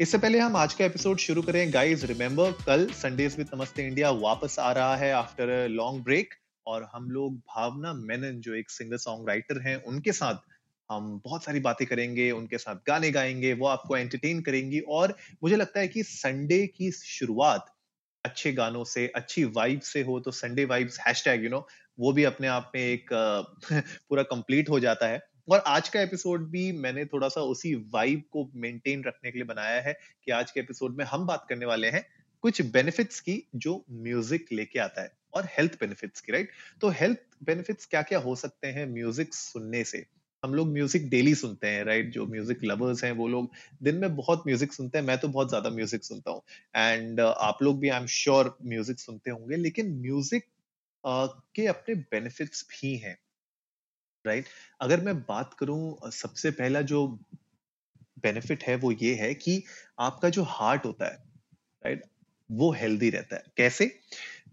इससे पहले हम आज का एपिसोड शुरू करें। गाइस रिमेंबर कल संडेज विद नमस्ते इंडिया वापस आ रहा है आफ्टर लॉन्ग ब्रेक और हम लोग भावना मेनन, जो एक सिंगर सॉन्ग राइटर हैं, उनके साथ हम बहुत सारी बातें करेंगे, उनके साथ गाने गाएँगे, वो आपको एंटरटेन करेंगी और मुझे लगता है कि संडे की शुरुआत अच्छे गानों से, अच्छी वाइब से हो तो Sunday vibes hashtag you know वो भी अपने आप में एक, पूरा कंप्लीट हो जाता है। और आज का एपिसोड भी मैंने थोड़ा सा उसी वाइब को मेंटेन रखने के लिए बनाया है कि आज के एपिसोड में हम बात करने वाले हैं कुछ बेनिफिट्स की जो म्यूज़िक लेके आता है और हेल्थ बेनिफिट्स की राइट तो हेल्थ बेनिफिट्स क्या क्या हो सकते हैं म्यूज़िक सुनने से? हम लोग म्यूज़िक डेली सुनते हैं राइट जो म्यूज़िक लवर्स हैं वो लोग दिन में बहुत म्यूज़िक सुनते हैं मैं तो बहुत ज़्यादा म्यूज़िक सुनता हूँ। एंड uh, आप लोग भी आई एम श्योर म्यूज़िक सुनते होंगे लेकिन म्यूज़िक uh, के अपने बेनिफिट्स भी हैं। राइट अगर मैं बात करूँ सबसे पहला जो बेनिफिट है वो ये है कि आपका जो हार्ट होता है राइट वो हेल्दी रहता है। कैसे?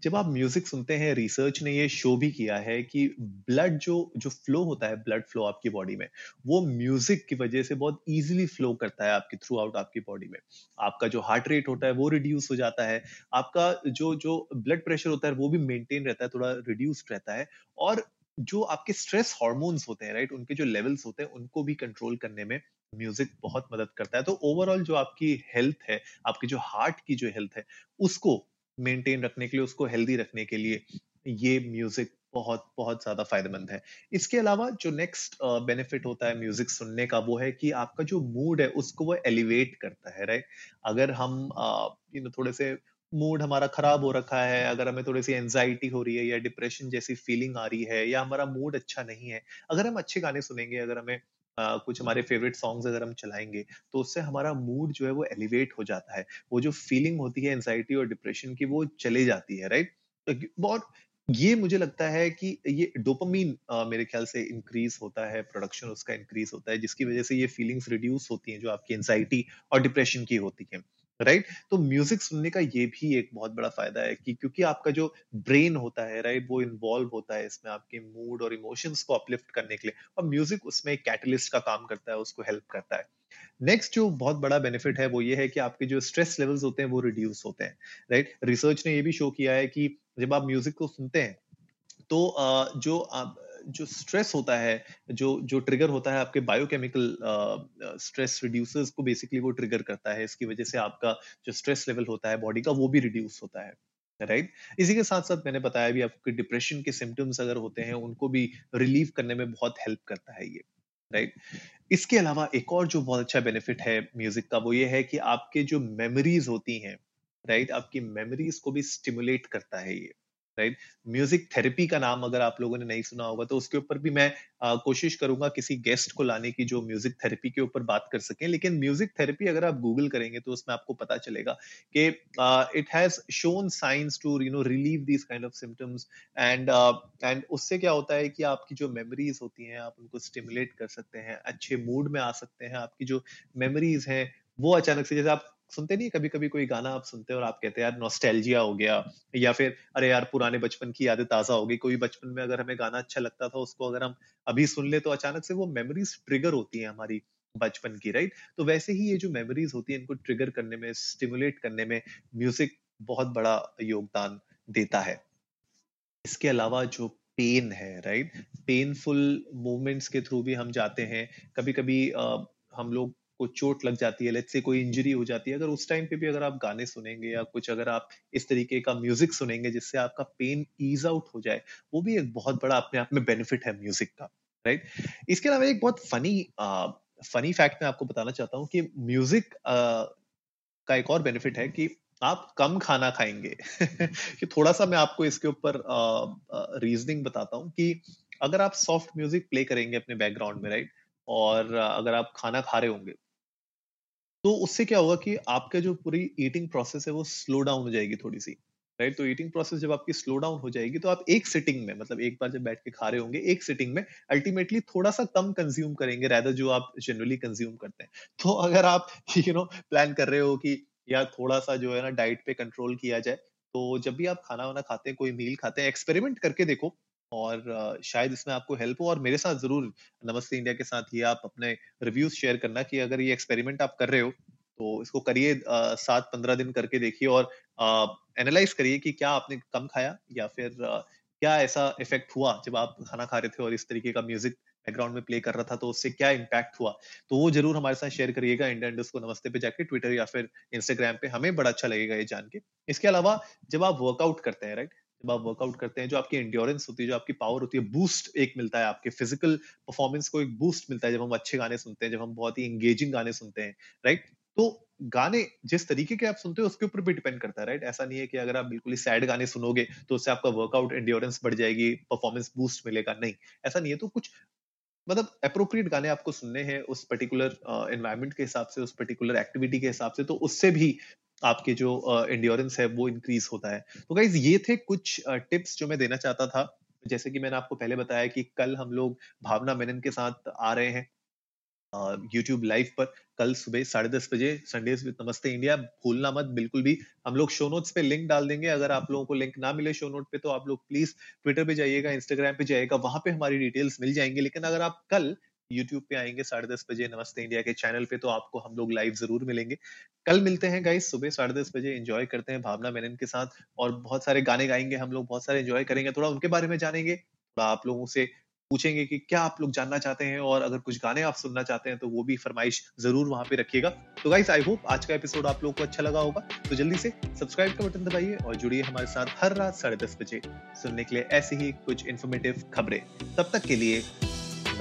जब आप म्यूज़िक सुनते हैं रिसर्च ने ये शो भी किया है कि ब्लड जो जो फ्लो होता है ब्लड फ्लो आपकी बॉडी में, वो म्यूज़िक की वजह से बहुत इजीली फ्लो करता है आपकी थ्रू आउट आपकी बॉडी में। आपका जो हार्ट रेट होता है वो रिड्यूस हो जाता है, आपका जो जो ब्लड प्रेशर होता है वो भी मेंटेन रहता है, थोड़ा रिड्यूस्ड रहता है और जो आपके स्ट्रेस हार्मोन्स होते हैं राइट उनके जो लेवल्स होते हैं, उनको भी कंट्रोल करने में म्यूज़िक बहुत मदद करता है। तो ओवरऑल जो आपकी हेल्थ है, आपकी जो हार्ट की जो हेल्थ है, उसको मेंटेन रखने के लिए, उसको हेल्दी रखने के लिए ये म्यूज़िक बहुत बहुत ज़्यादा फ़ायदेमंद है। इसके अलावा जो नेक्स्ट बेनिफिट होता है म्यूज़िक सुनने का, वो है कि आपका जो मूड है, उसको वो एलिवेट करता है राइट अगर हम यू नो थोड़े से मूड हमारा खराब हो रखा है अगर हमें थोड़ी सी एंजाइटी हो रही है या डिप्रेशन जैसी फीलिंग आ रही है या हमारा मूड अच्छा नहीं है अगर हम अच्छे गाने सुनेंगे अगर हमें Uh, कुछ हमारे फेवरेट सॉन्ग्स अगर हम चलाएँगे तो उससे हमारा मूड जो है वो एलिवेट हो जाता है। वो जो फीलिंग होती है एंजाइटी और डिप्रेशन की वो चले जाती है राइट और ये मुझे लगता है कि ये डोपामीन मेरे ख्याल से इंक्रीज होता है प्रोडक्शन उसका इंक्रीज होता है जिसकी वजह से ये फीलिंग्स रिड्यूस होती हैं जो आपकी एंजाइटी और डिप्रेशन की होती है। राइट तो म्यूज़िक सुनने का ये भी एक बहुत बड़ा फ़ायदा है कि क्योंकि आपका जो ब्रेन होता है राइट वो इन्वॉल्व होता है इसमें आपके मूड और इमोशंस को अपलिफ्ट करने के लिए और म्यूज़िक उसमें एक कैटलिस्ट का काम करता है, उसको हेल्प करता है। नेक्स्ट जो बहुत बड़ा बेनिफिट है वो ये है कि आपके जो स्ट्रेस लेवल्स होते हैं वो रिड्यूस होते हैं राइट रिसर्च ने ये भी शो किया है कि जब आप म्यूज़िक को सुनते हैं तो जो जो स्ट्रेस होता है, जो जो ट्रिगर होता है आपके बायोकेमिकल स्ट्रेस रिड्यूसर्स को बेसिकली वो ट्रिगर करता है इसकी वजह से आपका जो स्ट्रेस लेवल होता है बॉडी का वो भी रिड्यूस होता है राइट right? इसी के साथ साथ मैंने बताया भी आपको डिप्रेशन के सिम्टम्स अगर होते हैं, उनको भी रिलीव करने में बहुत हेल्प करता है ये राइट right? इसके अलावा एक और जो बहुत अच्छा बेनिफिट है म्यूज़िक का, वो ये है कि आपके जो मेमोरीज होती हैं राइट right? आपकी मेमोरीज को भी स्टिमुलेट करता है ये राइट म्यूज़िक थेरेपी का नाम अगर आप लोगों ने नहीं सुना होगा तो उसके ऊपर भी मैं आ, कोशिश करूँगा किसी गेस्ट को लाने की जो म्यूज़िक थेरेपी के ऊपर बात कर सकें। लेकिन म्यूज़िक थेरेपी अगर आप गूगल करेंगे तो उसमें आपको पता चलेगा कि it has shown science to you know relieve these kind of symptoms and and उससे क्या होता है कि आपकी जो मेमोरीज होती हैं आप उनको स्टिमुलेट कर सकते हैं अच्छे मूड में आ सकते हैं आपकी जो मेमोरीज हैं वो अचानक से जैसे आप सुनते नहीं कभी कभी कोई गाना आप सुनते हैं और आप कहते हैं, यार नॉस्टैल्जिया हो गया। या फिर, अरे यार, पुराने बचपन की यादें ताज़ा हो गई। कोई बचपन में अगर हमें गाना अच्छा लगता था, उसको अगर हम अभी सुन ले तो अचानक से वो मेमोरीज ट्रिगर होती है हमारी बचपन की राइट तो वैसे ही ये जो मेमोरीज होती है, इनको ट्रिगर करने में स्टिमुलेट करने में म्यूज़िक बहुत बड़ा योगदान देता है। इसके अलावा जो पेन है राइट पेनफुल मूवमेंट्स के थ्रू भी हम जाते हैं। कभी कभी हम लोग को चोट लग जाती है लेट्स से कोई इंजरी हो जाती है, अगर उस टाइम पे भी अगर आप गाने सुनेंगे या कुछ अगर आप इस तरीके का म्यूज़िक सुनेंगे जिससे आपका पेन ईज आउट हो जाए, वो भी एक बहुत बड़ा अपने आप में बेनिफिट है म्यूज़िक का राइट इसके अलावा एक बहुत फनी फनी फैक्ट मैं आपको बताना चाहता हूँ कि म्यूज़िक का एक और बेनिफिट है कि आप कम खाना खाएँगे। कि थोड़ा सा मैं आपको इसके ऊपर रीजनिंग बताता हूँ कि अगर आप सॉफ्ट म्यूज़िक प्ले करेंगे अपने बैकग्राउंड में राइट और अगर आप खाना खा रहे होंगे तो उससे क्या होगा कि आपका जो पूरी ईटिंग प्रोसेस है वो स्लो डाउन हो जाएगी थोड़ी सी राइट तो ईटिंग प्रोसेस जब आपकी स्लो डाउन हो जाएगी तो आप एक सिटिंग में मतलब एक बार जब बैठ के खा रहे होंगे, एक सिटिंग में अल्टीमेटली थोड़ा सा कम कंज्यूम करेंगे रैदर जो आप जनरली कंज्यूम करते हैं। तो अगर आप यू नो प्लान कर रहे हो कि या थोड़ा सा जो है ना डाइट पे कंट्रोल किया जाए तो जब भी आप खाना वाना खाते हैं, कोई मील खाते हैं एक्सपेरिमेंट करके देखो और शायद इसमें आपको हेल्प हो और मेरे साथ ज़रूर नमस्ते इंडिया के साथ ये आप अपने रिव्यूज़ शेयर करना कि अगर ये एक्सपेरिमेंट आप कर रहे हो तो इसको करिए सात पंद्रह दिन करके देखिए और एनालाइज करिए कि क्या आपने कम खाया या फिर आ, क्या ऐसा इफ़ेक्ट हुआ जब आप खाना खा रहे थे और इस तरीके का म्यूज़िक बैकग्राउंड में प्ले कर रहा था तो उससे क्या इम्पैक्ट हुआ? तो वो ज़रूर हमारे साथ शेयर करिएगा इंडिया इंडस्ट को नमस्ते पे जाके ट्विटर या फिर इंस्टाग्राम पे हमें बड़ा अच्छा लगेगा ये जान के। इसके अलावा जब आप वर्कआउट करते हैं राइट जब आप वर्कआउट करते हैं, जो आपकी इंड्योरेंस होती है, जो आपकी पावर होती है बूस्ट एक मिलता है आपके फ़िज़िकल परफॉर्मेंस को एक बूस्ट मिलता है जब हम अच्छे गाने सुनते हैं, जब हम बहुत ही इंगेजिंग गाने सुनते हैं राइट तो गाने, जिस तरीके के आप सुनते हो, उसके ऊपर भी डिपेंड करता है राइट ऐसा नहीं है कि अगर आप बिल्कुल ही सैड गाने सुनोगे तो उससे आपका वर्कआउट इंड्योरेंस बढ़ जाएगी परफॉर्मेंस बूस्ट मिलेगा, नहीं। ऐसा नहीं है तो कुछ मतलब अप्रोप्रिएट गाने आपको सुनने हैं उस पर्टिकुलर एनवायरमेंट के हिसाब से, उस पर्टिकुलर एक्टिविटी के हिसाब से तो उससे भी आपके जो इंड्योरेंस है, वो इंक्रीज होता है। तो गाइज़ ये थे कुछ टिप्स जो मैं देना चाहता था। जैसे कि मैंने आपको पहले बताया कि कल हम लोग भावना मेनन के साथ आ रहे हैं यूट्यूब लाइव पर। कल सुबह साढ़े दस बजे विद नमस्ते इंडिया। भूलना मत, बिल्कुल भी। हम लोग शो नोट्स पे लिंक डाल देंगे। अगर आप लोगों को लिंक ना मिले शो नोट पे तो आप लोग प्लीज़ ट्विटर पे जाइएगा इंस्टाग्राम पे जाइएगा, वहाँ पे हमारी डिटेल्स मिल जाएँगे। लेकिन अगर आप कल यूट्यूब पे आएँगे, साढ़े दस बजे नमस्ते इंडिया के चैनल पे तो आपको हम लोग लाइव ज़रूर मिलेंगे। कल मिलते हैं गाइस सुबह साढ़े दस बजे एंजॉय करते हैं भावना मेनन के साथ, और बहुत सारे गाने गाएँगे हम लोग, बहुत सारे एंजॉय करेंगे, थोड़ा उनके बारे में जानेंगे, थोड़ा आप लोगों से पूछेंगे कि क्या आप लोग जानना चाहते हैं, और अगर कुछ गाने आप सुनना चाहते हैं तो वो भी फरमाइश ज़रूर वहाँ पे रखिएगा। तो गाइस आई होप आज का एपिसोड आप लोगों को अच्छा लगा होगा। तो जल्दी से सब्सक्राइब का बटन दबाइए, और जुड़िए हमारे साथ हर रात साढ़े दस बजे। सुनने के लिए ऐसी ही कुछ इन्फॉर्मेटिव खबरें। तब तक के लिए